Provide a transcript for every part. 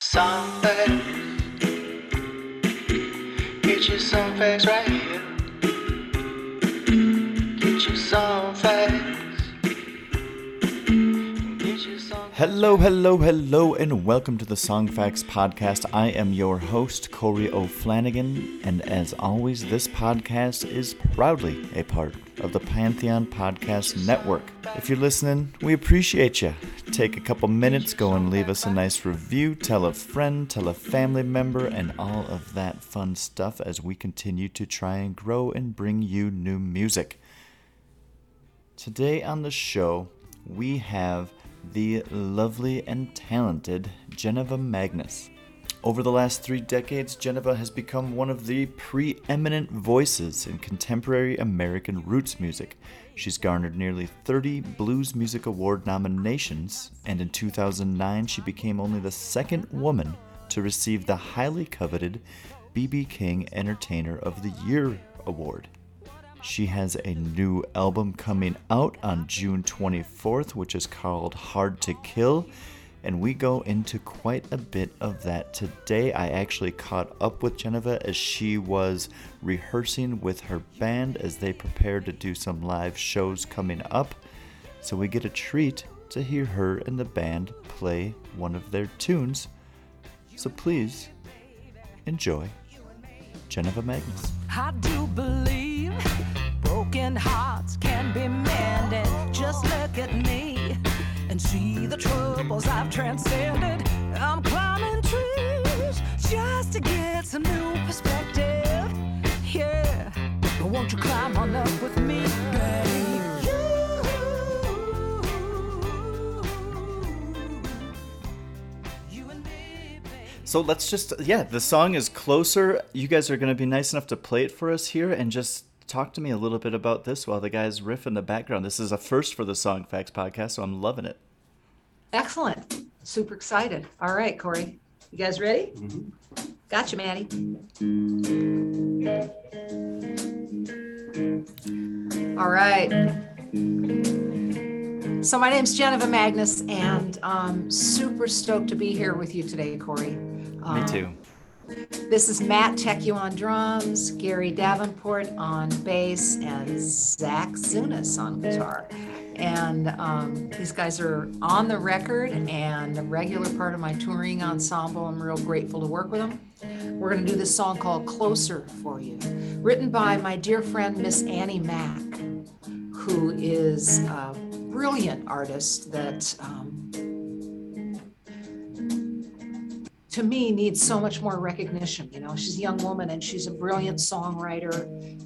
Some facts. Get you some facts right Hello, hello, hello, and welcome to the Song Facts Podcast. I am your host, Corey O'Flanagan, and as always, this podcast is proudly a part of the Pantheon Podcast Network. If you're listening, we appreciate you. Take a couple minutes, go and leave us a nice review, tell a friend, tell a family member, and all of that fun stuff as we continue to try and grow and bring you new music. Today on the show, we have the lovely and talented Janiva Magness. Over the last three decades, Janiva has become one of the preeminent voices in contemporary American roots music. She's garnered nearly 30 Blues Music Award nominations, and in 2009, she became only the second woman to receive the highly coveted B.B. King Entertainer of the Year award. She has a new album coming out on June 24th, which is called Hard to Kill. And we go into quite a bit of that today. I actually caught up with Janiva as she was rehearsing with her band as they prepare to do some live shows coming up. So we get a treat to hear her and the band play one of their tunes. So please enjoy Janiva Magness. Broken hearts can be mended. Just look at me and see the troubles I've transcended. I'm climbing trees just to get some new perspective. Yeah, but won't you climb on up with me, babe. So let's just, yeah, the song is closer. You guys are going to be nice enough to play it for us here and just talk to me a little bit about this while the guys riff in the background. This is a first for the Song Facts podcast, so I'm loving it. Excellent. Super excited. All right, Corey. You guys ready? Gotcha, Maddie. All right. So my name's Janiva Magness, and um, super stoked to be here with you today, Corey. Me Um, too. This is Matt Tecu on drums, Gary Davenport on bass, and Zach Zunis on guitar. And um, these guys are on the record and a regular part of my touring ensemble. I'm real grateful to work with them. We're going to do this song called Closer for You, written by my dear friend Miss Annie Mack, who is a brilliant artist that um, to me needs so much more recognition you know? She's a young woman and she's a brilliant songwriter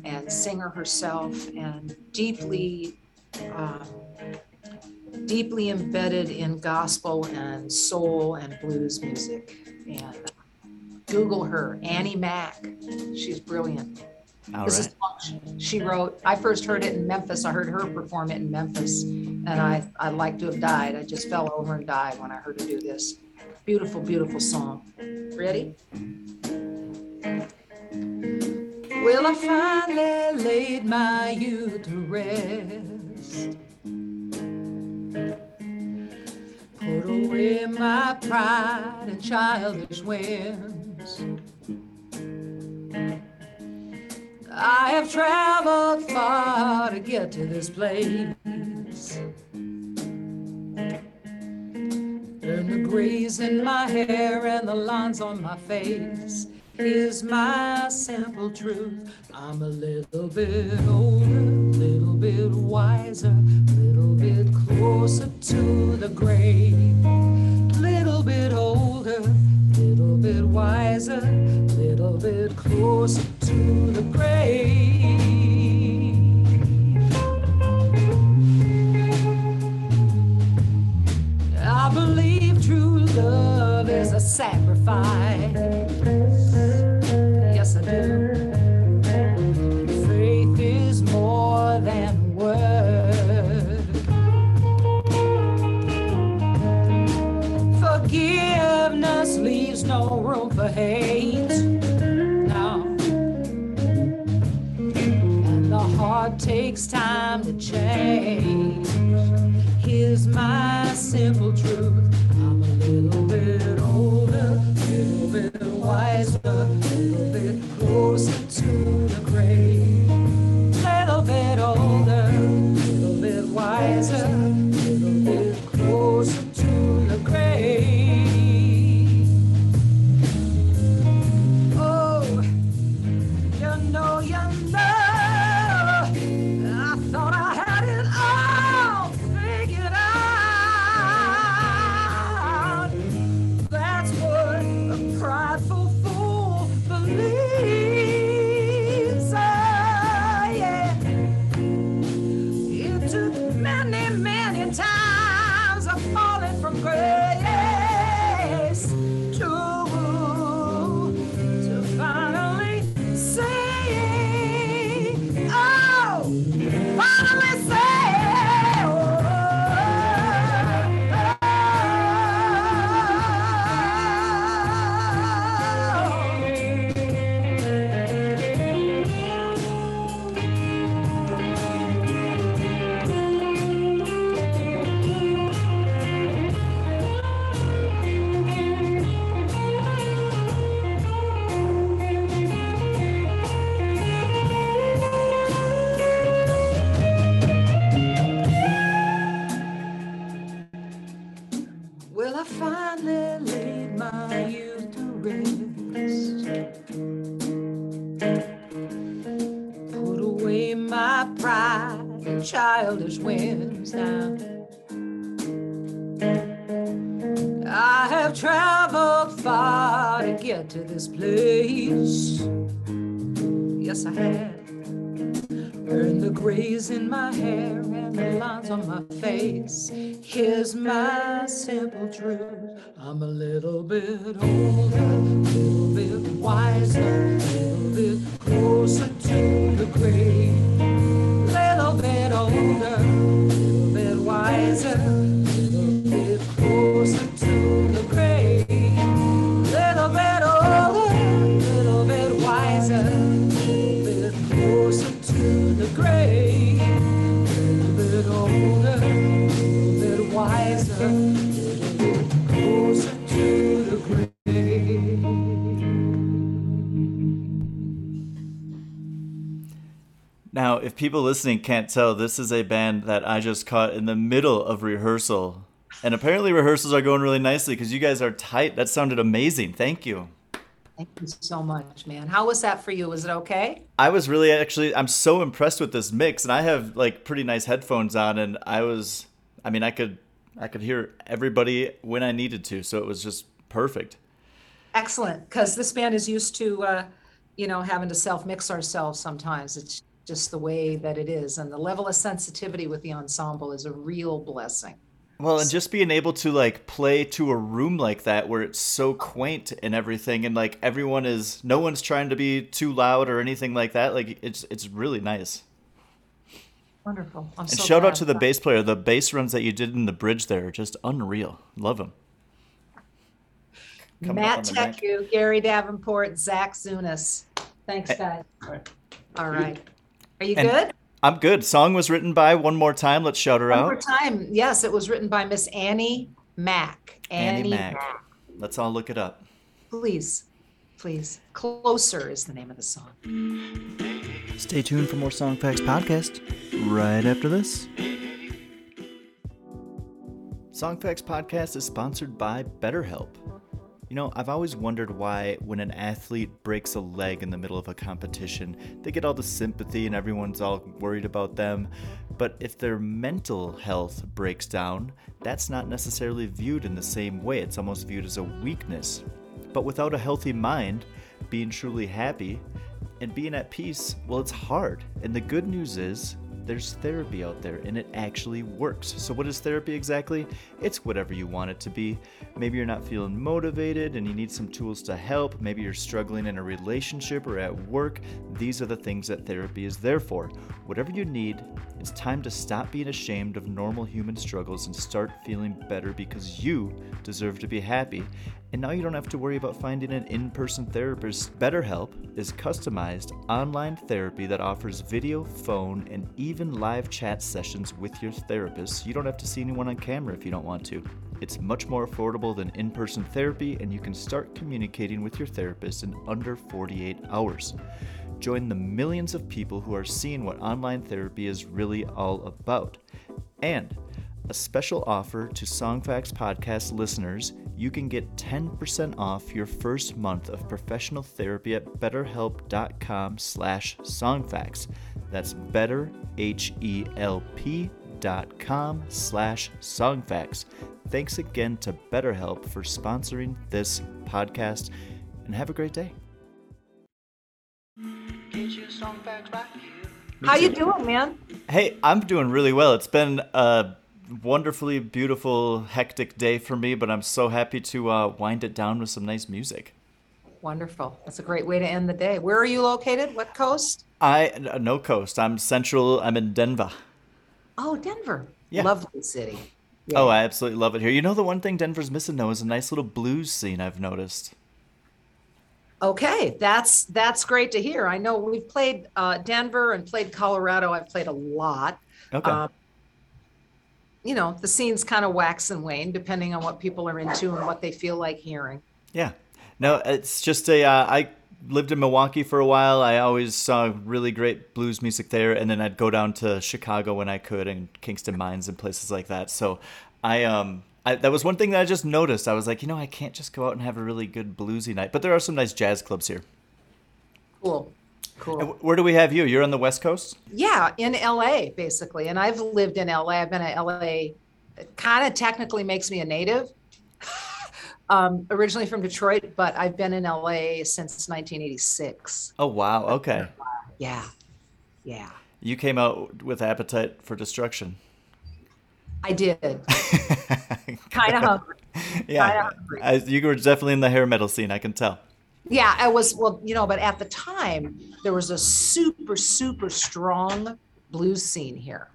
and singer herself and deeply um, deeply embedded in gospel and soul and blues music. And google her annie mack. She's brilliant. All this right. is she wrote. I first heard it in memphis. I heard her perform it in memphis and i i'd like to have died. I just fell over and died when i heard her do this beautiful beautiful song. Ready? Well i finally laid my youth to rest. Put away my pride and childish whims. I have traveled far to get to this place. The grays in my hair and the lines on my face is my simple truth. I'm a little bit older, little bit wiser, little bit closer to the grave. Little bit older, little bit wiser, little bit closer to the grave. I believe love is a sacrifice. Yes, I do. Faith is more than word. Forgiveness leaves no room for hate. No. And the heart takes time to change. Here's my simple truth. My hair and the lines on my face. Here's my simple truth. I'm a little bit older, a little bit wiser, a little bit closer to the grave. If people listening can't tell, this is a band that I just caught in the middle of rehearsal. And apparently, rehearsals are going really nicely because you guys are tight. That sounded amazing. Thank you. Thank you so much, man. How was that for you? Was it okay? I was really actually, I'm so impressed with this mix. And I have like pretty nice headphones on. And I was, I mean, I could, I could hear everybody when I needed to. So it was just perfect. Excellent, because this band is used to, uh, you know, having to self-mix ourselves sometimes. It's just the way that it is. And the level of sensitivity with the ensemble is a real blessing. Well, and just being able to like play to a room like that where it's so quaint and everything, and like everyone is, no one's trying to be too loud or anything like that. Like it's it's really nice. Wonderful. I'm so And so shout out to the bass player. The bass runs that you did in the bridge there are just unreal. Love them. Coming Matt on the. Tecu, Gary Davenport, Zach Zunis. Thanks, guys. All right. Are you And- good? I'm good. Song was written by one more time. Let's shout her out. One more time. Yes, it was written by Miss Annie Mack. Annie Mack. Let's all look it up. Please, please. Closer is the name of the song. Stay tuned for more Song Facts podcast right after this. Song Facts podcast is sponsored by BetterHelp. You know, I've always wondered why, when an athlete breaks a leg in the middle of a competition, they get all the sympathy and everyone's all worried about them. But if their mental health breaks down, that's not necessarily viewed in the same way. It's almost viewed as a weakness. But without a healthy mind, being truly happy, and being at peace, well, it's hard. And the good news is, there's therapy out there and it actually works. So, what is therapy exactly? It's whatever you want it to be. Maybe you're not feeling motivated and you need some tools to help. Maybe you're struggling in a relationship or at work. These are the things that therapy is there for. Whatever you need, it's time to stop being ashamed of normal human struggles and start feeling better because you deserve to be happy. And now you don't have to worry about finding an in person therapist. BetterHelp is customized online therapy that offers video, phone, and even live chat sessions with your therapist. You don't have to see anyone on camera if you don't want to. It's much more affordable than in person therapy, and you can start communicating with your therapist in under 48 hours. Join the millions of people who are seeing what online therapy is really all about. And a special offer to Songfacts podcast listeners, you can get 10% off your first month of professional therapy at betterhelp.com slash songfacts. That's better, H-E-L-P dot com slash songfacts. Thanks again to BetterHelp for sponsoring this podcast, and have a great day. How you doing, man? Hey, I'm doing really well. It's been a wonderfully beautiful, hectic day for me, but I'm so happy to uh, wind it down with some nice music. Wonderful. That's a great way to end the day. Where are you located? What coast? I uh, no coast. I'm central. I'm in Denver. Oh, Denver. Yeah. Lovely city. Oh, I absolutely love it here. You know, the one thing Denver's missing though is a nice little blues scene. I've noticed. Okay, that's that's great to hear. I know we've played uh, Denver and played Colorado. I've played a lot. Okay. Um, you know, the scenes kind of wax and wane depending on what people are into and what they feel like hearing. Yeah. No, it's just a. Uh, I lived in Milwaukee for a while. I always saw really great blues music there, and then I'd go down to Chicago when I could, and Kingston Mines and places like that. So, I um. I, that was one thing that I just noticed. I was like, you know, I can't just go out and have a really good bluesy night. But there are some nice jazz clubs here. Cool. cool. And Where do we have you? You're on the West Coast? Yeah, in LA, basically. And I've lived in LA. I've been in LA. It kind of technically makes me a native. um, originally from Detroit, but I've been in LA since 1986. Oh, wow. Okay. Yeah. Yeah. You came out with Appetite for Destruction. I did. kind of hungry. Yeah. hungry. I, you were definitely in the hair metal scene, I can tell. Yeah, I was, well, you know, but at the time, there was a super, super strong blues scene here.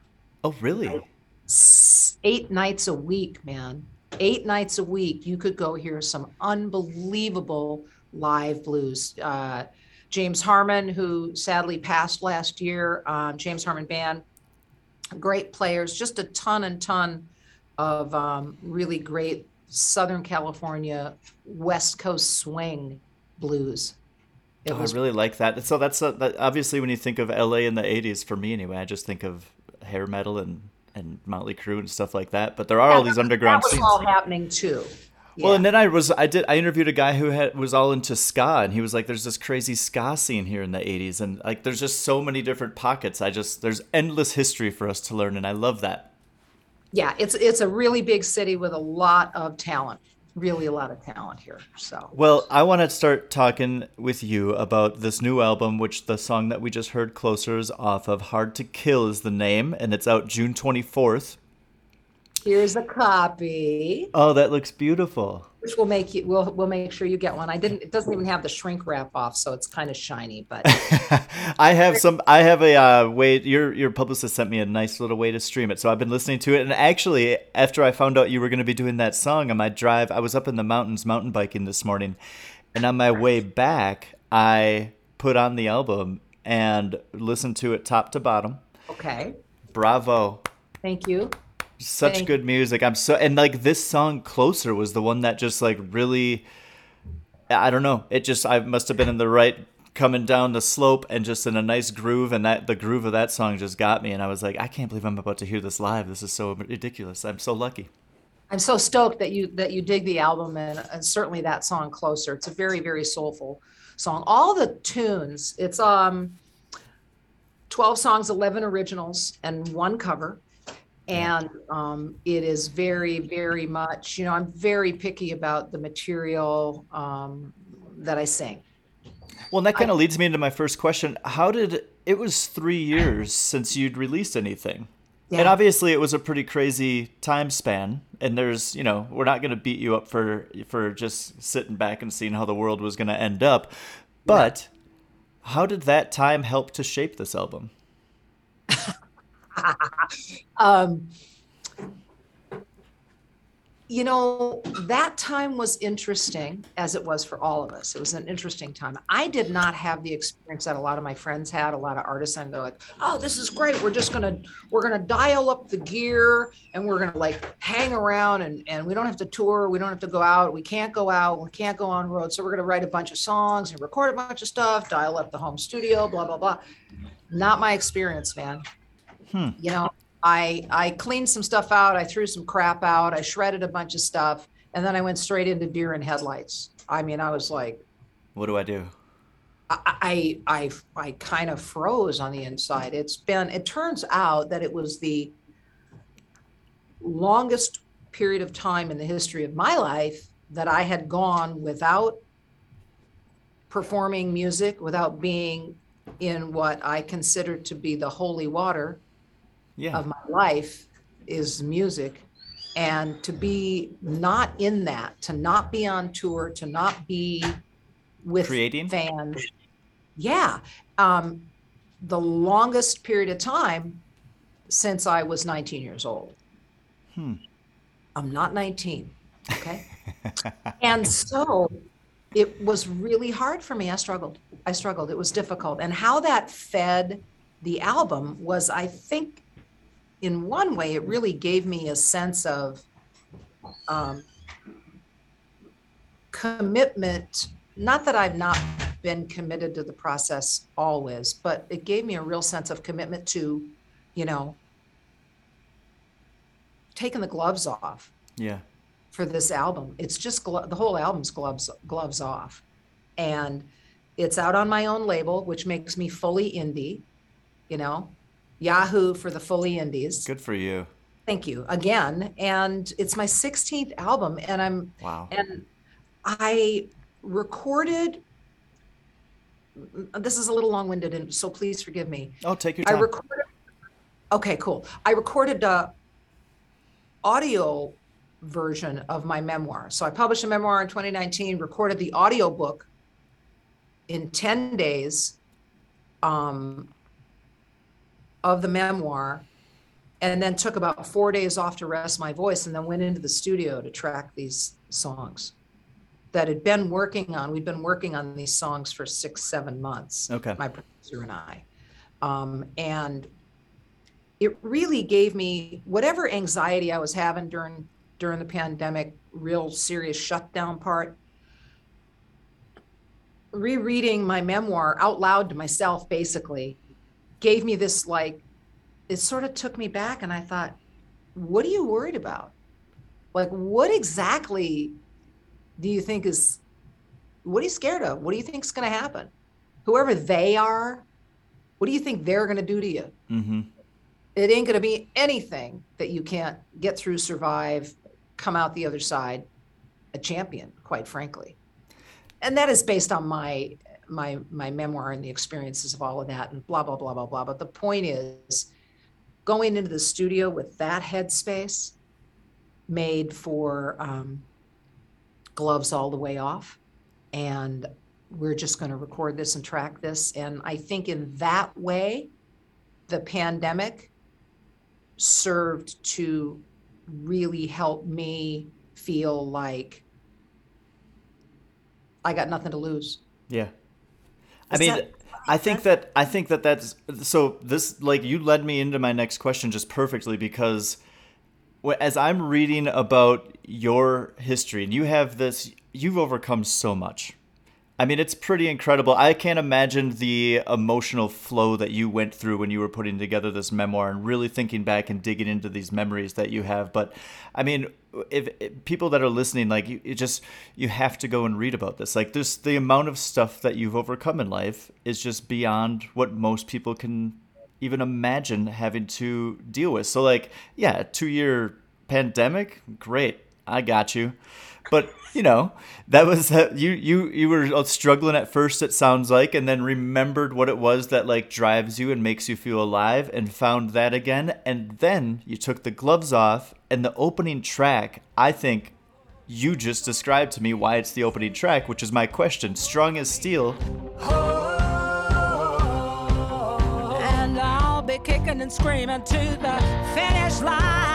Oh, really? S- Eight nights a week, man. Eight nights a week, you could go hear some unbelievable live blues. Uh, James Harman, who sadly passed last year, um, James Harman Band, great players, just a ton and ton of um, really great Southern California West Coast swing blues. It Oh, I really like that. So that's uh that, obviously when you think of LA in the 80s, for me anyway, I just think of hair metal and, and Motley Crue and stuff like that. But there are all these underground that was scenes. all happening too. Well, Yeah. and then I was I did I interviewed a guy who had was all into ska, and he was like, "There's this crazy ska scene here in the '80s, and like there's just so many different pockets. I just there's endless history for us to learn, and I love that." Yeah, it's it's a really big city with a lot of talent, really a lot of talent here. So Well, I want to start talking with you about this new album, which the song that we just heard, "Closer," is off of. "Hard to Kill" is the name, and it's out June 24th. Here's a copy, Oh, that looks beautiful. which will make you we'll we'll make sure you get one. I didn't. It doesn't even have the shrink wrap off, so it's kind of shiny. But I have some. I have a uh, way. Your your publicist sent me a nice little way to stream it, so I've been listening to it. And actually, after I found out you were going to be doing that song on my drive, I was up in the mountains mountain biking this morning, and on my way back, I put on the album and listened to it top to bottom. okay, Bravo. thank you. Such Thank- good music. I'm so and like this song closer was the one that just like really I don't know. It just I must have been in the right coming down the slope and just in a nice groove and that the groove of that song just got me and I was like I can't believe I'm about to hear this live. This is so ridiculous. I'm so lucky. I'm so stoked that you that you dig the album and, and certainly that song closer. It's a very very soulful song. All the tunes. It's um 12 songs, 11 originals and one cover. And um, it is very very much, you know, I'm very picky about the material um, that I sing. Well, and that kind of leads me into my first question. How did it was 3 years since you'd released anything? And obviously it was a pretty crazy time span and there's, you know, we're not going to beat you up for for just sitting back and seeing how the world was going to end up. But how did that time help to shape this album? um, you know, that time was interesting as it was for all of us. It was an interesting time. I did not have the experience that a lot of my friends had, a lot of artists, and they're like, oh, this is great. We're just gonna we're gonna dial up the gear and we're gonna like hang around and, and we don't have to tour, we don't have to go out, we can't go out, we can't go on road. So we're gonna write a bunch of songs and record a bunch of stuff, dial up the home studio, blah, blah, blah. Not my experience, man Hmm. you know i i cleaned some stuff out i threw some crap out i shredded a bunch of stuff and then i went straight into deer and headlights. I mean i was like What do I do? i i i, I kind of froze on the inside. It's been it turns out that it was the longest period of time in the history of my life that i had gone without performing music without being in what i considered to be the holy water Yeah. of my life is music. And to be not in that to not be on tour to not be with Creating? fans. Yeah. Um the longest period of time since i was 19 years old. Hmm. i'm not 19 okay? And so it was really hard for me. I struggled. I struggled. It was difficult. And how that fed the album was i think in one way, it really gave me a sense of um, commitment. Not that I've not been committed to the process always, but it gave me a real sense of commitment to, you know, taking the gloves off Yeah. for this album. It's just glo- the whole album's gloves gloves off, and it's out on my own label, which makes me fully indie, you know, Yahoo for the fully indies. Good for you. Thank you again. And it's my 16th album and I'm Wow. and I recorded this is a little long-winded and so please forgive me. Oh, take your time. I recorded Okay, cool. I recorded a audio version of my memoir. So I published a memoir in 2019, recorded the audio book in 10 days um, of the memoir and then took about four days off to rest my voice and then went into the studio to track these songs that had been working on we'd been working on these songs for six seven months Okay. my producer and i um, and it really gave me whatever anxiety i was having during during the pandemic real serious shutdown part rereading my memoir out loud to myself basically gave me this like it sort of took me back and i thought what are you worried about? Like what exactly do you think is what are you scared of? What do you think is going to happen? Whoever they are what do you think they're going to do to you? Mm-hmm. it ain't going to be anything that you can't get through survive come out the other side a champion quite frankly. And that is based on my my my memoir and the experiences of all of that and blah blah blah blah blah but the point is going into the studio with that headspace made for um, gloves all the way off and we're just going to record this and track this and i think in that way the pandemic served to really help me feel like I got nothing to lose. Yeah. I mean, that- I think that I think that that's so. This like you led me into my next question just perfectly because as I'm reading about your history and you have this, you've overcome so much. I mean, it's pretty incredible. I can't imagine the emotional flow that you went through when you were putting together this memoir and really thinking back and digging into these memories that you have. But I mean, if, if people that are listening, like you, it just you have to go and read about this. Like, there's the amount of stuff that you've overcome in life is just beyond what most people can even imagine having to deal with. So, like, yeah, two year pandemic, great, I got you. But you know, that was uh, you you you were struggling at first. It sounds like, and then remembered what it was that like drives you and makes you feel alive, and found that again. And then you took the gloves off, and the opening track. I think you just described to me why it's the opening track, which is my question. Strong as steel. And I'll be kicking and screaming to the finish line.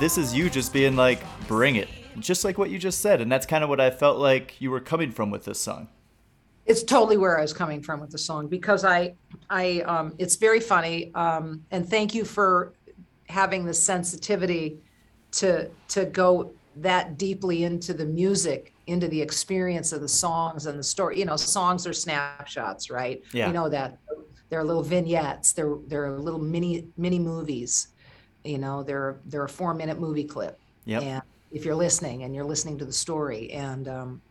This is you just being like, bring it. Just like what you just said. And that's kind of what I felt like you were coming from with this song. It's totally where I was coming from with the song because I, I, um, it's very funny. Um, and thank you for having the sensitivity to to go that deeply into the music, into the experience of the songs and the story. You know, songs are snapshots, right? Yeah. You know that they're little vignettes. They're they're little mini mini movies. You know, they're they're a four minute movie clip. Yep. And if you're listening and you're listening to the story, and um,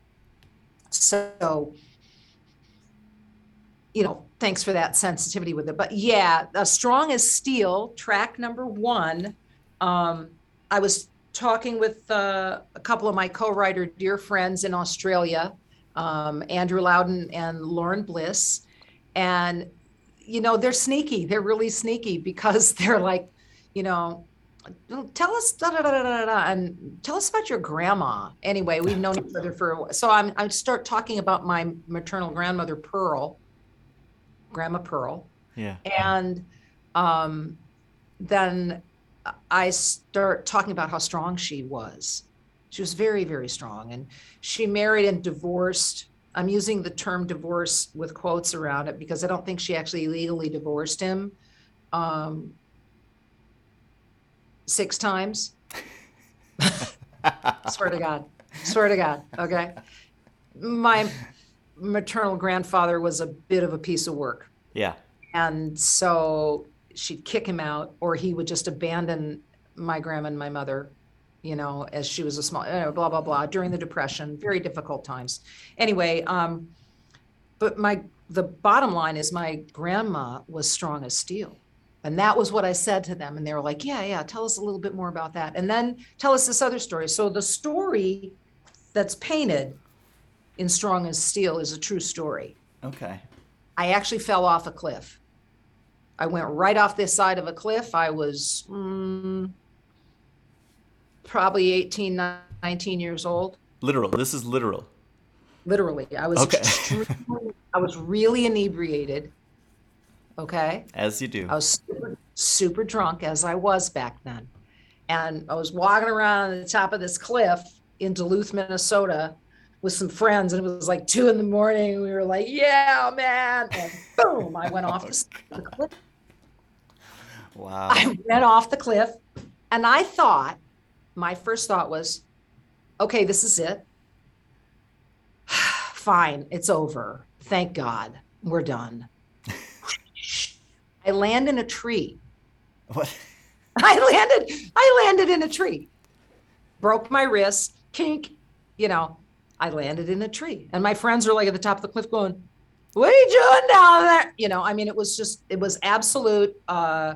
so you know, thanks for that sensitivity with it. But yeah, a strong as steel, track number one. Um, I was talking with uh, a couple of my co-writer dear friends in Australia, um, Andrew Loudon and Lauren Bliss, and you know they're sneaky. They're really sneaky because they're like, you know, tell us da, da, da, da, da, da, and tell us about your grandma. Anyway, we've known each other for a while. so I'm I start talking about my maternal grandmother Pearl, Grandma Pearl, Yeah. and um, then I start talking about how strong she was. She was very, very strong. And she married and divorced. I'm using the term divorce with quotes around it because I don't think she actually legally divorced him um, six times. Swear to God. Swear to God. Okay. My maternal grandfather was a bit of a piece of work. Yeah. And so she'd kick him out, or he would just abandon my grandma and my mother, you know, as she was a small, blah, blah, blah, during the Depression, very difficult times. Anyway, um, but my, the bottom line is my grandma was strong as steel. And that was what I said to them. And they were like, yeah, yeah, tell us a little bit more about that. And then tell us this other story. So the story that's painted in Strong as Steel is a true story. Okay. I actually fell off a cliff. I went right off this side of a cliff. I was mm, probably 18, 19 years old. Literal. This is literal. Literally, I was Okay. I was really inebriated. Okay. As you do. I was super, super drunk as I was back then. And I was walking around the top of this cliff in Duluth, Minnesota with some friends. And it was like two in the morning. We were like, yeah, man. And boom, I went off the, the cliff. Wow. I went off the cliff. And I thought, my first thought was, okay, this is it. Fine, it's over. Thank God. We're done. I land in a tree. What? I landed, I landed in a tree. Broke my wrist, kink, you know, I landed in a tree. And my friends are like at the top of the cliff going, What are you doing down there? You know, I mean, it was just, it was absolute, uh,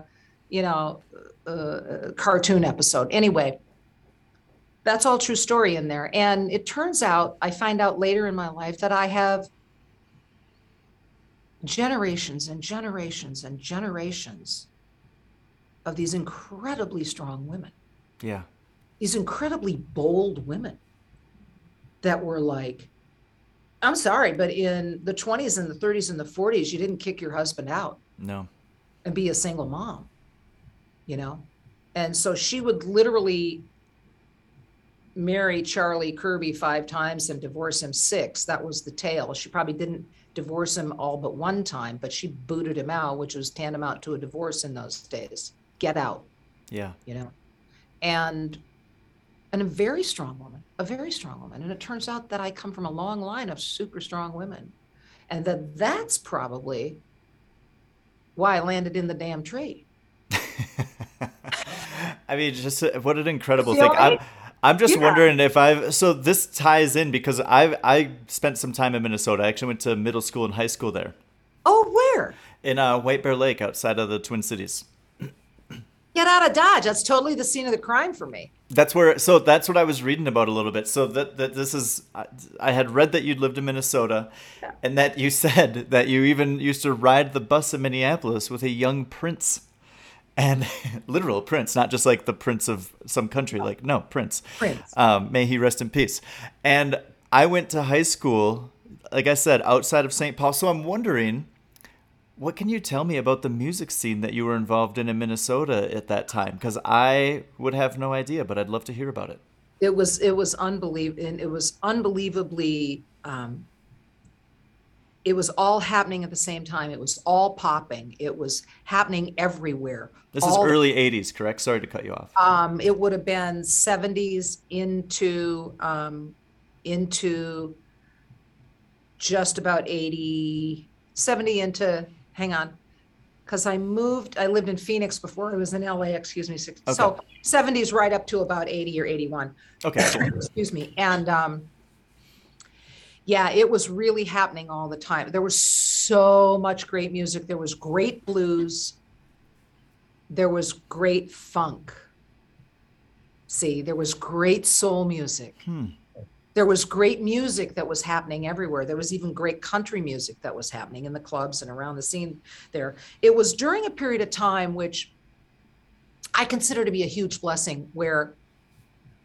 you know, uh, cartoon episode. Anyway, that's all true story in there. And it turns out, I find out later in my life that I have generations and generations and generations of these incredibly strong women, Yeah. these incredibly bold women that were like, I'm sorry, but in the 20s and the 30s and the 40s, you didn't kick your husband out No. and be a single mom, you know? And so she would literally marry Charlie Kirby five times and divorce him six. That was the tale. She probably didn't divorce him all but one time, but she booted him out, which was tantamount to a divorce in those days. Get out, Yeah. you know? And and a very strong woman, a very strong woman. And it turns out that I come from a long line of super strong women. And that that's probably why I landed in the damn tree. I mean, just what an incredible thing. know, I'm, right? I'm just Yeah. wondering if I've. So this ties in because I I spent some time in Minnesota. I actually went to middle school and high school there Oh, where? in uh, White Bear Lake outside of the Twin Cities. Get out of Dodge. That's totally the scene of the crime for me. That's where. So that's what I was reading about a little bit. So that that this is. I- I had read that you'd lived in Minnesota, and that you said that you even used to ride the bus in Minneapolis with a young prince. And literal prince, not just like the prince of some country, like no prince. Prince. Um, may he rest in peace. And I went to high school, like I said, outside of St. Paul. So I'm wondering, what can you tell me about the music scene that you were involved in in Minnesota at that time? Because I would have no idea, but I'd love to hear about it. It was it was unbelievable and it was unbelievably um it was all happening at the same time. It was all popping. It was happening everywhere. This All- is early 80s, correct? Sorry to cut you off. Um, it would have been 70s into um, into just about 80, 70 into, hang on, because I moved, I lived in Phoenix before I was in LA, excuse me. six- So 70s right up to about 80 or 81 Okay. excuse me and um yeah it was really happening all the time. There was so much great music. There was great blues. There was great funk. See there was great soul music. Hmm. There was great music that was happening everywhere. There was even great country music that was happening in the clubs and around the scene there. It was during a period of time which i consider to be a huge blessing where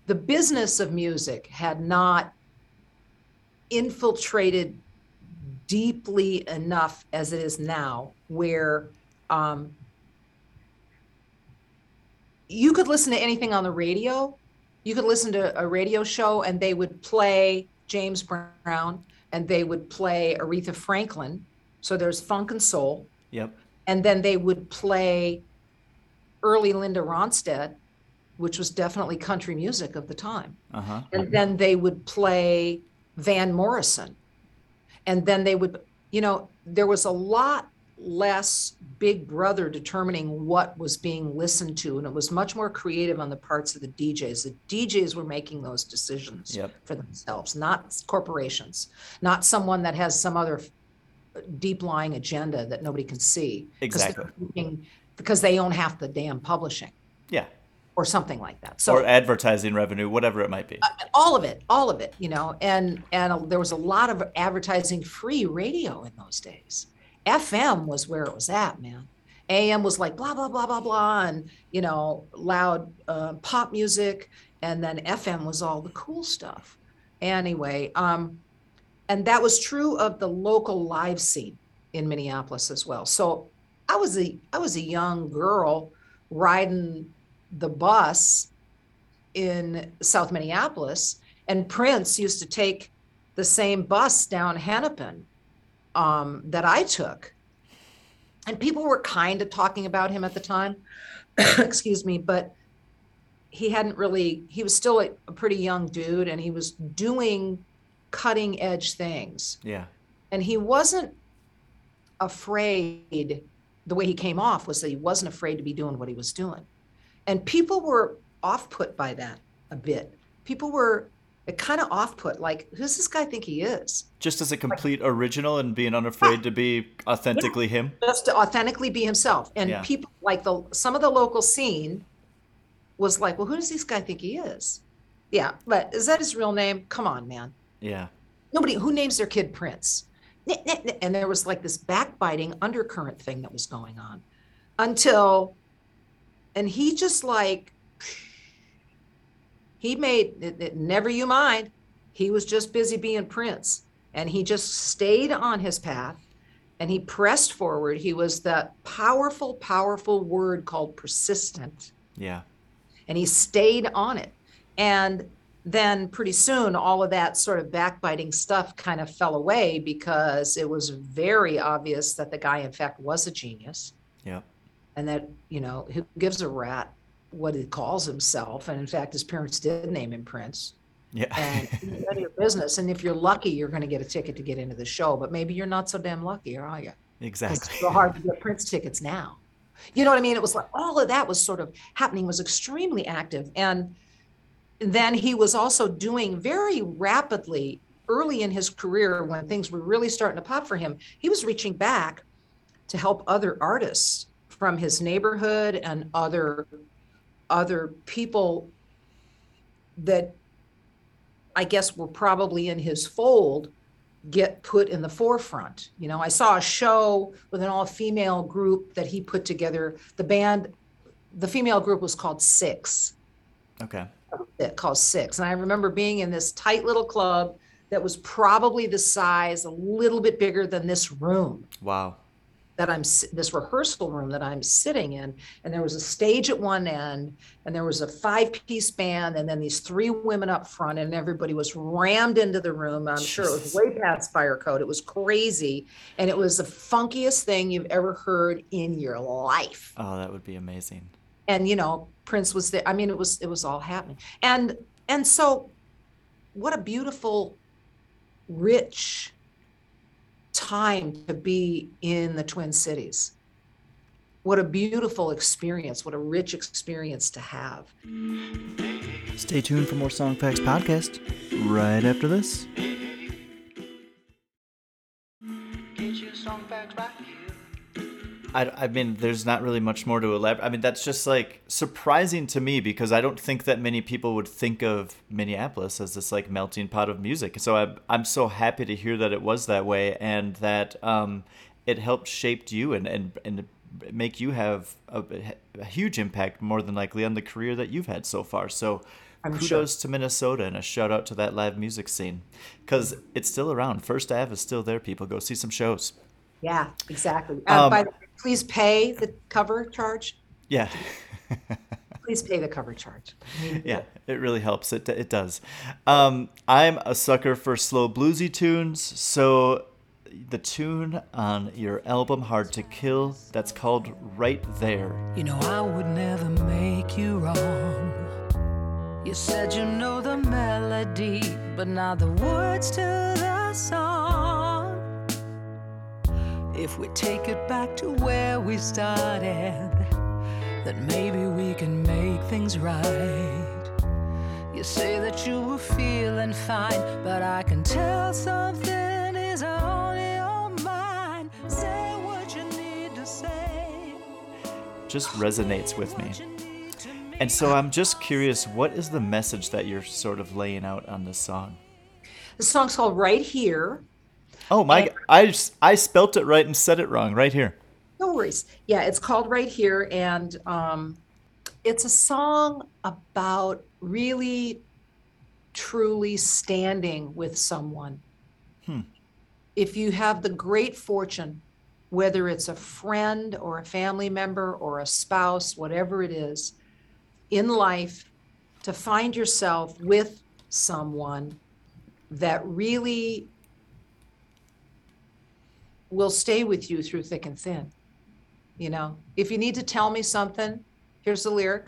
the business of music had not infiltrated deeply enough as it is now, where um, you could listen to anything on the radio. You could listen to a radio show and they would play James Brown and they would play Aretha Franklin. So there's funk and soul Yep. and then they would play early Linda Ronstadt, which was definitely country music of the time. Uh-huh. And then they would play Van Morrison. And then they would, you know, there was a lot less Big Brother determining what was being listened to. And it was much more creative on the parts of the DJs. The DJs were making those decisions Yep. for themselves, not corporations, not someone that has some other uh, deep lying agenda that nobody can see. Exactly. Because they own half the damn publishing Yeah. Or something like that. So or advertising revenue, whatever it might be. all of it all of it you know and and there was a lot of advertising free radio in those days fm was where it was at man am was like blah blah blah blah blah and you know loud uh, pop music and then fm was all the cool stuff anyway um and that was true of the local live scene in minneapolis as well so i was a i was a young girl riding the bus in South Minneapolis, and Prince used to take the same bus down Hennepin um, that I took. And people were kind of talking about him at the time, excuse me, but he hadn't really, he was still a, a pretty young dude and he was doing cutting edge things. Yeah. And he wasn't afraid, the way he came off was that he wasn't afraid to be doing what he was doing. And people were off put by that a bit. People were kind of off put, like, who's this guy think he is? Just as a complete original and being unafraid to be authentically him. Just to authentically be himself. And Yeah. people like the some of the local scene was like, well, who does this guy think he is? Yeah, but is that his real name? Come on, man. Yeah. Nobody who names their kid Prince. And there was like this backbiting undercurrent thing that was going on until, and he just like, he made it, it- never you mind. He was just busy being Prince and he just stayed on his path and he pressed forward. He was that powerful, powerful word called persistent Yeah. and he stayed on it. And then pretty soon, all of that sort of backbiting stuff kind of fell away because it was very obvious that the guy, in fact, was a genius Yeah. And that, you know, who gives a rat what he calls himself. And in fact, his parents did name him Prince. Yeah. And of your business. And if you're lucky, you're going to get a ticket to get into the show, but maybe you're not so damn lucky, are you? exactly It's so hard to get Prince tickets now. You know what I mean? It was like all of that was sort of happening, was extremely active. And then he was also doing very rapidly early in his career when things were really starting to pop for him. He was reaching back to help other artists from his neighborhood and other other people that I guess were probably in his fold get put in the forefront. You know, I saw a show with an all female group that he put together. The band, the female group was called Six, Okay. it called Six. And I remember being in this tight little club that was probably the size, a little bit bigger than this room Wow. That I'm this rehearsal room that I'm sitting in, and there was a stage at one end, and there was a five piece band, and then these three women up front, and everybody was rammed into the room. I'm sure it was way past fire code. It was crazy, and it was the funkiest thing you've ever heard in your life. Oh, that would be amazing. And you know, Prince was there. I mean, it was it was all happening, and and so, what a beautiful, rich time to be in the Twin Cities. What a beautiful experience. What a rich experience to have. Stay tuned for more Songfacts podcast right after this. I, I mean, there's not really much more to elaborate. I mean, that's just like surprising to me because I don't think that many people would think of Minneapolis as this like melting pot of music. So I'm, I'm so happy to hear that it was that way and that um, it helped shaped you and, and, and make you have a, a huge impact more than likely on the career that you've had so far. So I'm kudos to Minnesota and a shout out to that live music scene because it's still around. First Ave is still there. People go see some shows. Yeah, exactly. Uh, Um, by the way, please pay the cover charge. Yeah. Please pay the cover charge. Yeah, it really helps. It, it does. Um, I'm a sucker for slow bluesy tunes, so the tune on your album Hard to Kill that's called Right There. You know, I would never make you wrong. You said you know the melody, but not the words to the song. If we take it back to where we started, then maybe we can make things right. You say that you were feeling fine, but I can tell something is on your mind. Say what you need to say. Just resonates with me. What you need to mean. And so I'm just curious, what is the message that you're sort of laying out on this song? The song's called Right Here. Oh my! I I spelt it right and said it wrong right here. No worries. Yeah, it's called Right Here. And um, it's a song about really, truly standing with someone. If you have the great fortune, whether it's a friend or a family member or a spouse, whatever it is, in life, to find yourself with someone that really will stay with you through thick and thin. You know, if you need to tell me something, here's the lyric.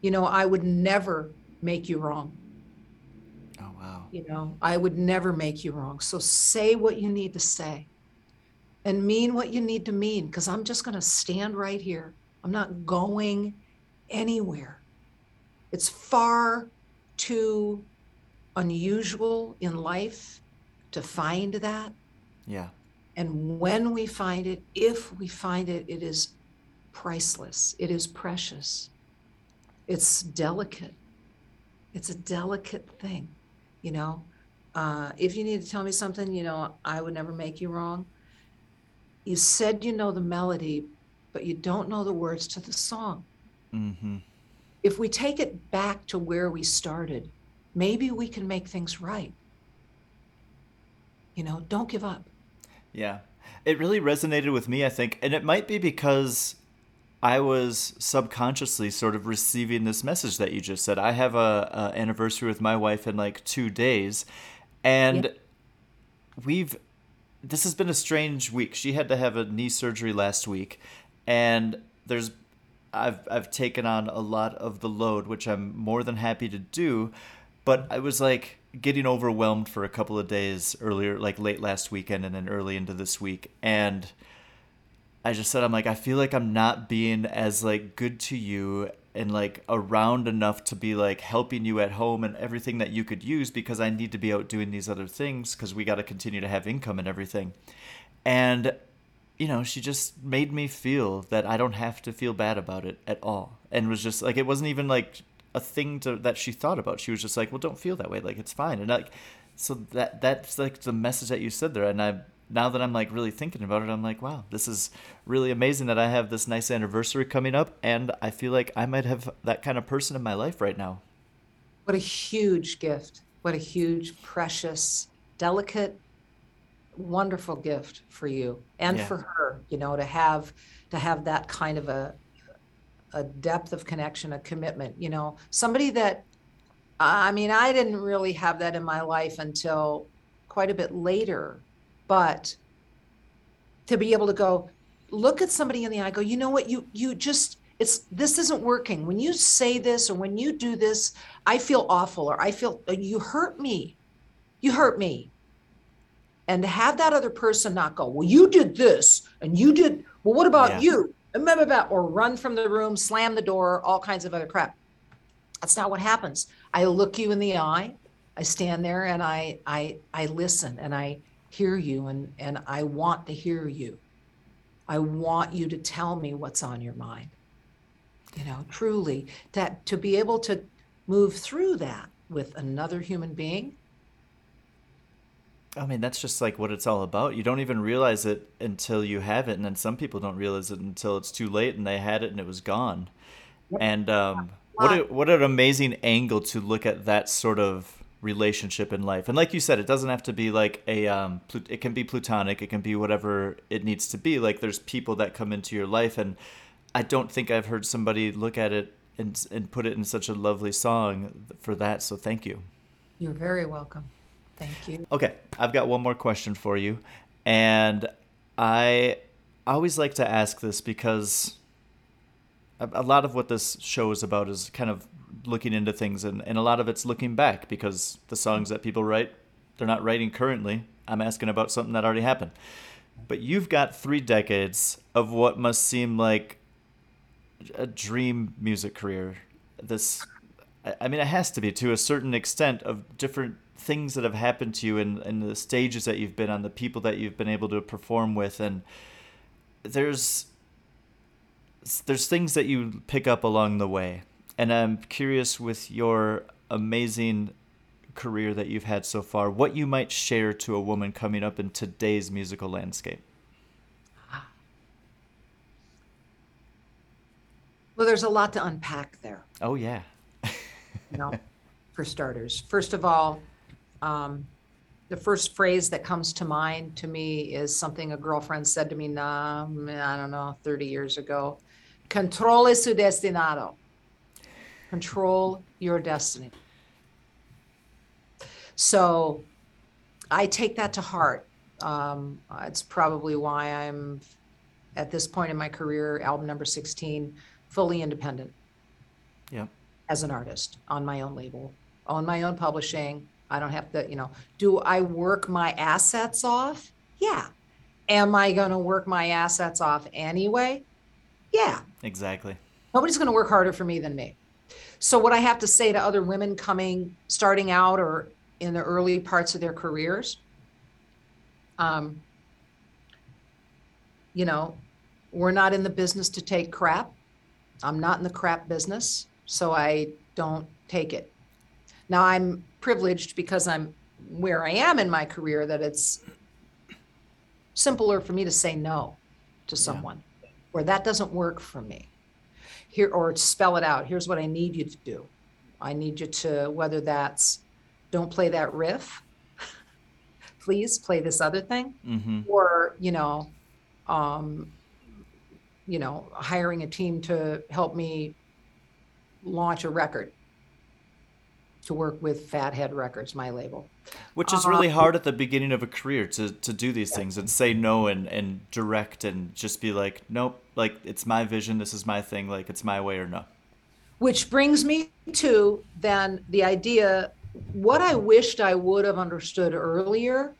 You know, I would never make you wrong. Oh wow! You know, I would never make you wrong. So say what you need to say and mean what you need to mean because I'm just going to stand right here. I'm not going anywhere. It's far too unusual in life to find that. Yeah, And when we find it, if we find it, it is priceless. It is precious. It's delicate. It's a delicate thing, you know. Uh, if you need to tell me something, you know, I would never make you wrong. You said you know the melody, but you don't know the words to the song. mm-hmm. If we take it back to where we started, maybe we can make things right. You know, don't give up. Yeah. It really resonated with me, I think. And it might be because I was subconsciously sort of receiving this message that you just said. I have a, a anniversary with my wife in like two days, and Yep. we've this has been a strange week. She had to have a knee surgery last week, and there's I've I've taken on a lot of the load, which I'm more than happy to do, but I was like getting overwhelmed for a couple of days earlier, like late last weekend and then early into this week, and I just said I'm like I feel like I'm not being as like good to you and like around enough to be like helping you at home and everything that you could use because I need to be out doing these other things because we got to continue to have income and everything. And you know, she just made me feel that I don't have to feel bad about it at all. And was just like it wasn't even like a thing to that she thought about. She was just like, "Well, don't feel that way. Like it's fine." And like so that that's like the message that you said there and I now that I'm like really thinking about it, I'm like, wow, this is really amazing that I have this nice anniversary coming up and I feel like I might have that kind of person in my life right now. What a huge gift. What a huge, precious, delicate, wonderful gift for you and Yeah. for her, you know, to have to have that kind of a a depth of connection, a commitment, you know, somebody that I mean, I didn't really have that in my life until quite a bit later, but to be able to go look at somebody in the eye, go, you know what, you you just it's this isn't working. When you say this or when you do this, I feel awful or I feel uh, you hurt me. You hurt me. And to have that other person not go, well, you did this and you did, well, what about Yeah. you? Or run from the room, slam the door, all kinds of other crap. That's not what happens. I look you in the eye. I stand there and I I I listen and I hear you and and I want to hear you. I want you to tell me what's on your mind. You know, truly that to be able to move through that with another human being. I mean, that's just like what it's all about. You don't even realize it until you have it, and then some people don't realize it until it's too late and they had it and it was gone. And um, what a, what an amazing angle to look at that sort of relationship in life. And like you said, it doesn't have to be like a um, it can be platonic, it can be whatever it needs to be. Like there's people that come into your life, and I don't think I've heard somebody look at it and and put it in such a lovely song for that. So thank you. You're very welcome. Thank you. Okay, I've got one more question for you. And I always like to ask this because a, lot of what this show is about is kind of looking into things, and, and a lot of it's looking back because the songs that people write, they're not writing currently. I'm asking about something that already happened. But you've got three decades of what must seem like a dream music career. This, I mean, it has to be to a certain extent of different things that have happened to you and, and the stages that you've been on, the people that you've been able to perform with, and there's there's things that you pick up along the way. And I'm curious with your amazing career that you've had so far, what you might share to a woman coming up in today's musical landscape. Well, there's a lot to unpack there. Oh yeah. you know, for starters. First of all, um, the first phrase that comes to mind to me is something a girlfriend said to me, nah, I don't know, 30 years ago. Controle su destinado. Control your destiny. So I take that to heart. Um, it's probably why I'm at this point in my career, album number 16, fully independent Yep. as an artist on my own label, own my own publishing. I don't have to, you know, do I work my assets off? Yeah. Am I going to work my assets off anyway? Yeah. Exactly. Nobody's going to work harder for me than me. So, what I have to say to other women coming, starting out or in the early parts of their careers, um, you know, we're not in the business to take crap. I'm not in the crap business, so I don't take it. Now, I'm privileged because I'm where I am in my career that it's simpler for me to say no to someone where that doesn't work for me. Here or spell it out. Here's what i need you to do. I need you to whether that's don't play that riff. Please play this other thing. Mm-hmm. or you know um you know hiring a team to help me launch a record to work with fathead records my label Which is really hard at the beginning of a career to, to do these things and say no and, and direct and just be like, nope, like it's my vision, this is my thing, like it's my way or no. which brings me to then the idea what i wished i would have understood earlier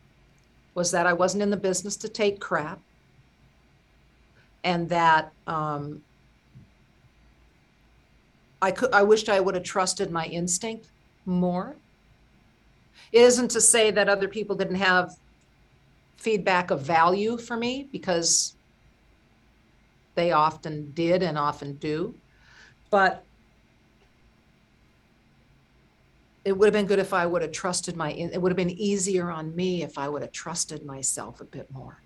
was that i wasn't in the business to take crap and that um, i could i wished i would have trusted my instinct more it isn't to say that other people didn't have feedback of value for me because they often did and often do but it would have been good if I would have trusted my, it would have been easier on me if I would have trusted myself a bit more.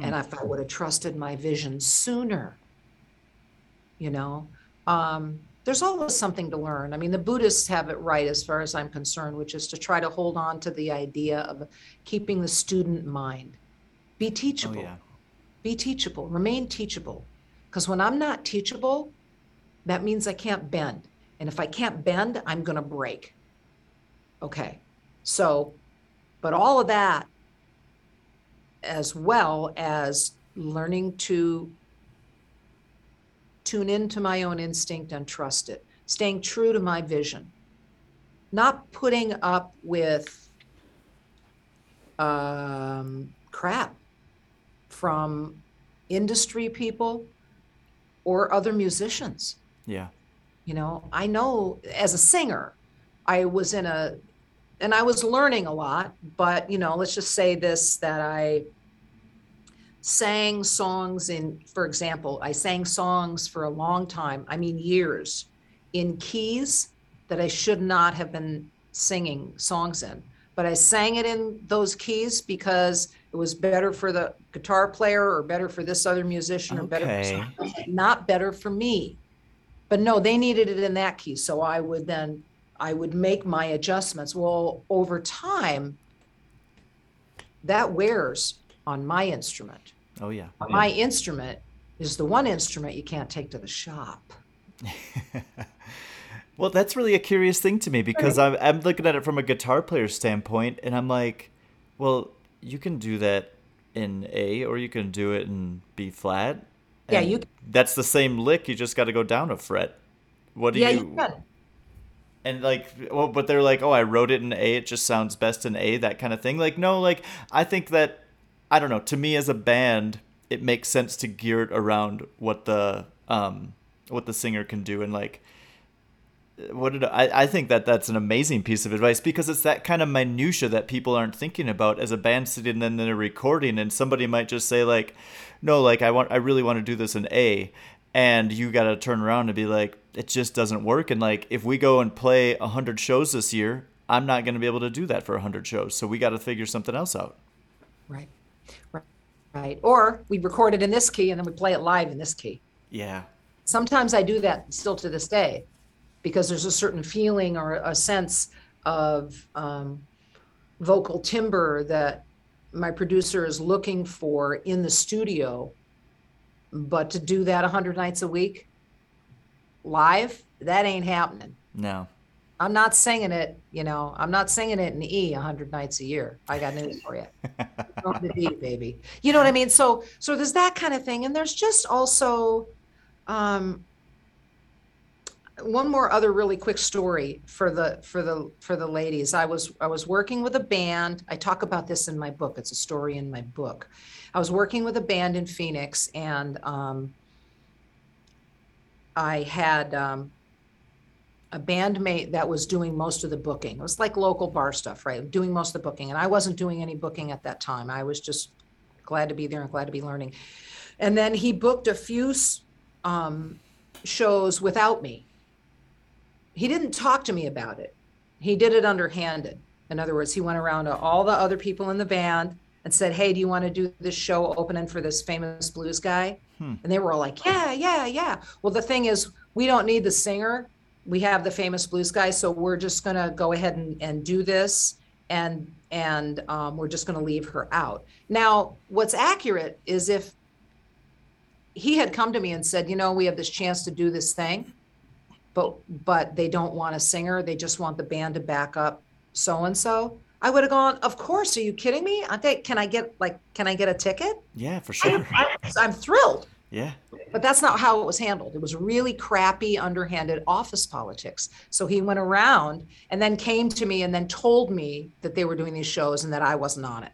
And if I would have trusted my vision sooner, you know, um, there's always something to learn. I mean, the Buddhists have it right as far as I'm concerned, which is to try to hold on to the idea of keeping the student mind. Be Oh teachable yeah. be teachable, remain teachable. Because when I'm not teachable, that means I can't bend. And if I can't bend, I'm going to break. Okay. So, but all of that, as well as learning to tune into my own instinct and trust it, staying true to my vision, not putting up with um, crap from industry people or other musicians. Yeah. You know, I know as a singer, I was in a, and I was learning a lot, but, you know, let's just say this that I sang songs in, for example, I sang songs for a long time, I mean, years, in keys that I should not have been singing songs in. But I sang it in those keys because it was better for the guitar player or better for this other musician or better for Okay. not better for me. But no, they needed it in that key. So I would then, I would make my adjustments. Well, over time, that wears on my instrument. Oh yeah. My instrument is the one instrument you can't take to the shop. Well, that's really a curious thing to me because I'm, I'm looking at it from a guitar player standpoint, and I'm like, well, you can do that in A or you can do it in B flat. Yeah, you- That's the same lick. You just got to go down a fret. What do yeah, you? you can. and like well but they're like oh i wrote it in a it just sounds best in a that kind of thing like no like i think that i don't know to me as a band it makes sense to gear it around what the um what the singer can do and like what did I, I think that that's an amazing piece of advice because it's that kind of minutia that people aren't thinking about as a band sitting in a recording and somebody might just say like no like i want i really want to do this in a and you got to turn around and be like it just doesn't work and like if we go and play 100 shows this year i'm not going to be able to do that for 100 shows so we got to figure something else out Right. Right. Right. Or we record it in this key and then we play it live in this key. yeah Sometimes I do that still to this day because there's a certain feeling or a sense of um, vocal timbre that my producer is looking for in the studio. But to do that 100 nights a week live, that ain't happening. no I'm not singing it, you know, I'm not singing it in E 100 nights a year. I got news for you. Going to D, baby. You know what I mean? So, so there's that kind of thing. And there's just also, um, one more other really quick story for the for the for the ladies i was i was working with a band i talk about this in my book it's a story in my book i was working with a band in phoenix and um, i had um, a bandmate that was doing most of the booking. It was like local bar stuff, right? Doing most of the booking. And I wasn't doing any booking at that time. I was just glad to be there and glad to be learning. And then he booked a few um, shows without me. He didn't talk to me about it. He did it underhanded. In other words, he went around to all the other people in the band and said, Hey, do you want to do this show opening for this famous blues guy? And they were all like, Yeah, yeah, yeah. Well, the thing is, we don't need the singer. We have the famous blue sky, so we're just gonna go ahead and, and do this, and and um, we're just gonna leave her out. Now, what's accurate is if he had come to me and said, you know, we have this chance to do this thing, but but they don't want a singer, they just want the band to back up so and so. I would have gone, of course. Are you kidding me? I think, can I get like, can I get a ticket? yeah for sure I, I'm thrilled. Yeah But that's not how it was handled. It was really crappy, underhanded office politics. So he went around and then came to me and then told me that they were doing these shows and that I wasn't on it.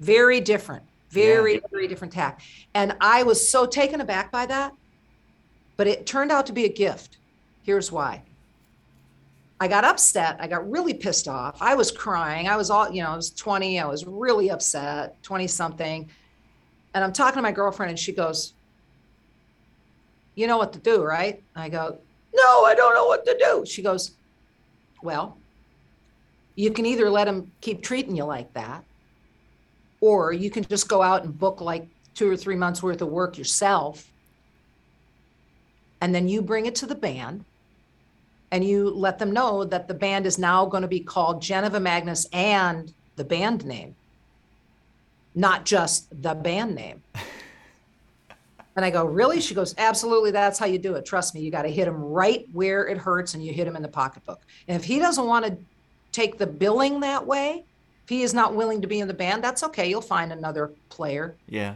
Very different, very, very different tack. And I was so taken aback by that. But it turned out to be a gift. Here's why. I got upset. I got really pissed off. I was crying. I was all, you know, I was 20. I was really upset, 20 something. And I'm talking to my girlfriend and she goes, You know what to do, right? I go, No, I don't know what to do. She goes, Well, you can either let him keep treating you like that, or you can just go out and book like two or three months worth of work yourself. And then you bring it to the band and you let them know that the band is now going to be called Janiva Magness and the band name, not just the band name. And I go, really? She goes, absolutely. That's how you do it. Trust me. You got to hit him right where it hurts and you hit him in the pocketbook. And if he doesn't want to take the billing that way, if he is not willing to be in the band, that's okay. You'll find another player. yeah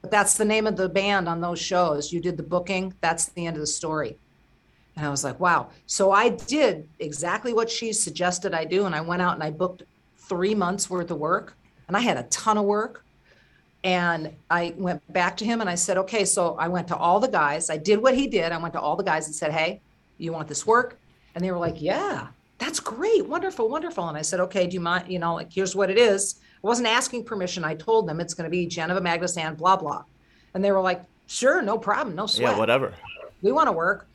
But that's the name of the band on those shows. You did the booking. That's the end of the story. And I was like, wow. So I did exactly what she suggested I do. And I went out and I booked three months worth of work. And I had a ton of work. And I went back to him and I said, okay, so I went to all the guys. I did what he did. I went to all the guys and said, hey, you want this work? And they were like, yeah, that's great. Wonderful, wonderful. And I said, okay, do you mind? You know, like, here's what it is. I wasn't asking permission. I told them it's going to be Janiva Magness and blah, blah. And they were like, sure, no problem, no sweat yeah whatever we want to work.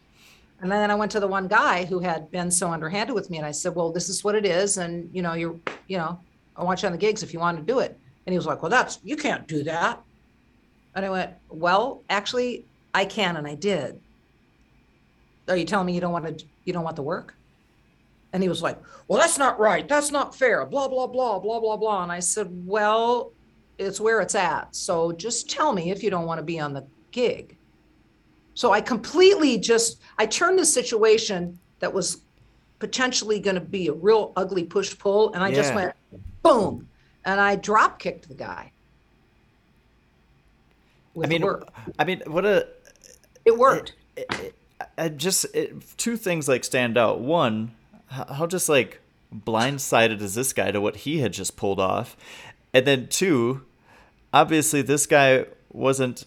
And then I went to the one guy who had been so underhanded with me, and I said, "Well, this is what it is, and you know, you're, you know, I want you on the gigs if you want to do it." And he was like, "Well, that's you can't do that." And I went, "Well, actually, I can, and I did." Are you telling me you don't want to? You don't want the work? And he was like, "Well, that's not right. That's not fair. Blah blah blah blah blah blah." And I said, "Well, it's where it's at. So just tell me if you don't want to be on the gig." So I completely just I turned the situation that was potentially going to be a real ugly push pull, and I just went boom, and I drop kicked the guy. I mean work. i mean what a It worked. I just it, two things like stand out. One, how just like blindsided is this guy to what he had just pulled off, and then two, obviously this guy wasn't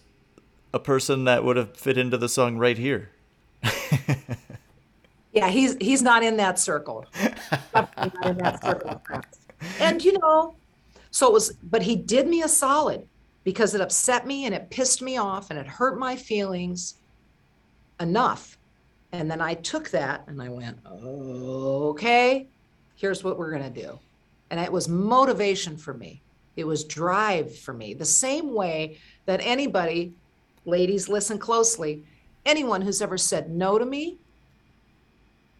a person that would have fit into the song right here. yeah, he's he's not in that circle. not in that circle. And you know, so it was, but he did me a solid because it upset me and it pissed me off and it hurt my feelings enough. And then I took that and I went, okay, here's what we're going to do. And it was motivation for me. It was drive for me. The same way that anybody, ladies, listen closely, anyone who's ever said no to me,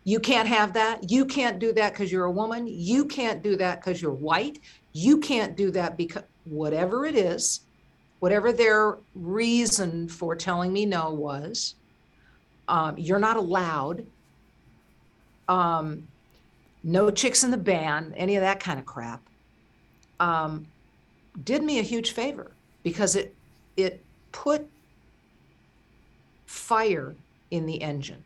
you can't have that. You can't do that because you're a woman. You can't do that because you're white. You can't do that because whatever it is, whatever their reason for telling me no was, um, you're not allowed. Um, no chicks in the band, any of that kind of crap. Um, did me a huge favor because it it put fire in the engine.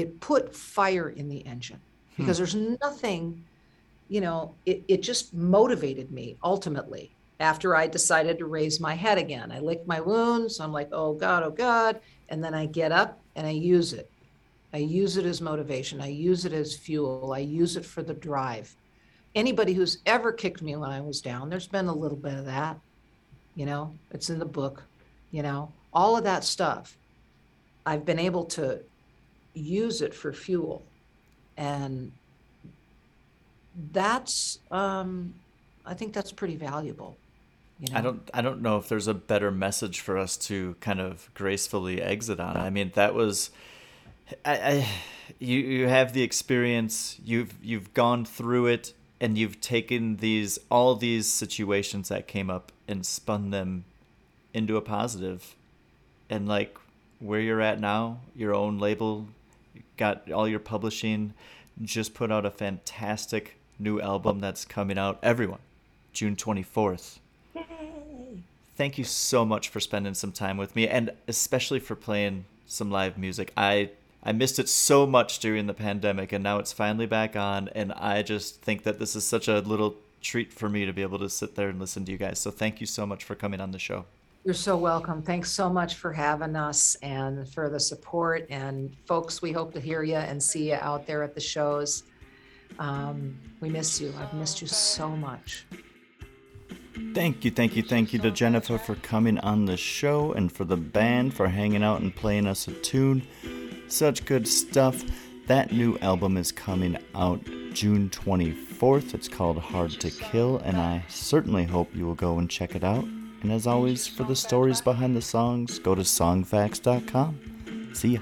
It put fire in the engine because hmm. there's nothing, you know, it, it just motivated me ultimately after I decided to raise my head again. I licked my wounds. I'm like, oh God, oh God. And then I get up and I use it. I use it as motivation. I use it as fuel. I use it for the drive. Anybody who's ever kicked me when I was down, there's been a little bit of that. You know, it's in the book, you know, all of that stuff. I've been able to use it for fuel. And that's, um, I think that's pretty valuable. You know? I don't I don't know if there's a better message for us to kind of gracefully exit on. I mean, that was I, I you you have the experience, you've you've gone through it and you've taken these all these situations that came up and spun them into a positive. And like where you're at now, your own label, got all your publishing, just put out a fantastic new album that's coming out everyone June 24th Yay. thank you so much for spending some time with me and especially for playing some live music. I I missed it so much during the pandemic and now it's finally back on and I just think that this is such a little treat for me to be able to sit there and listen to you guys. So thank you so much for coming on the show. You're so welcome. Thanks so much for having us and for the support. And folks, we hope to hear you and see you out there at the shows. Um, we miss you. I've missed you so much. Thank you, thank you, thank you to Janiva for coming on the show and for the band for hanging out and playing us a tune. Such good stuff. That new album is coming out June 24th. It's called Hard to Kill, and I certainly hope you will go and check it out. And as always, for the stories behind the songs, go to songfacts.com. See ya.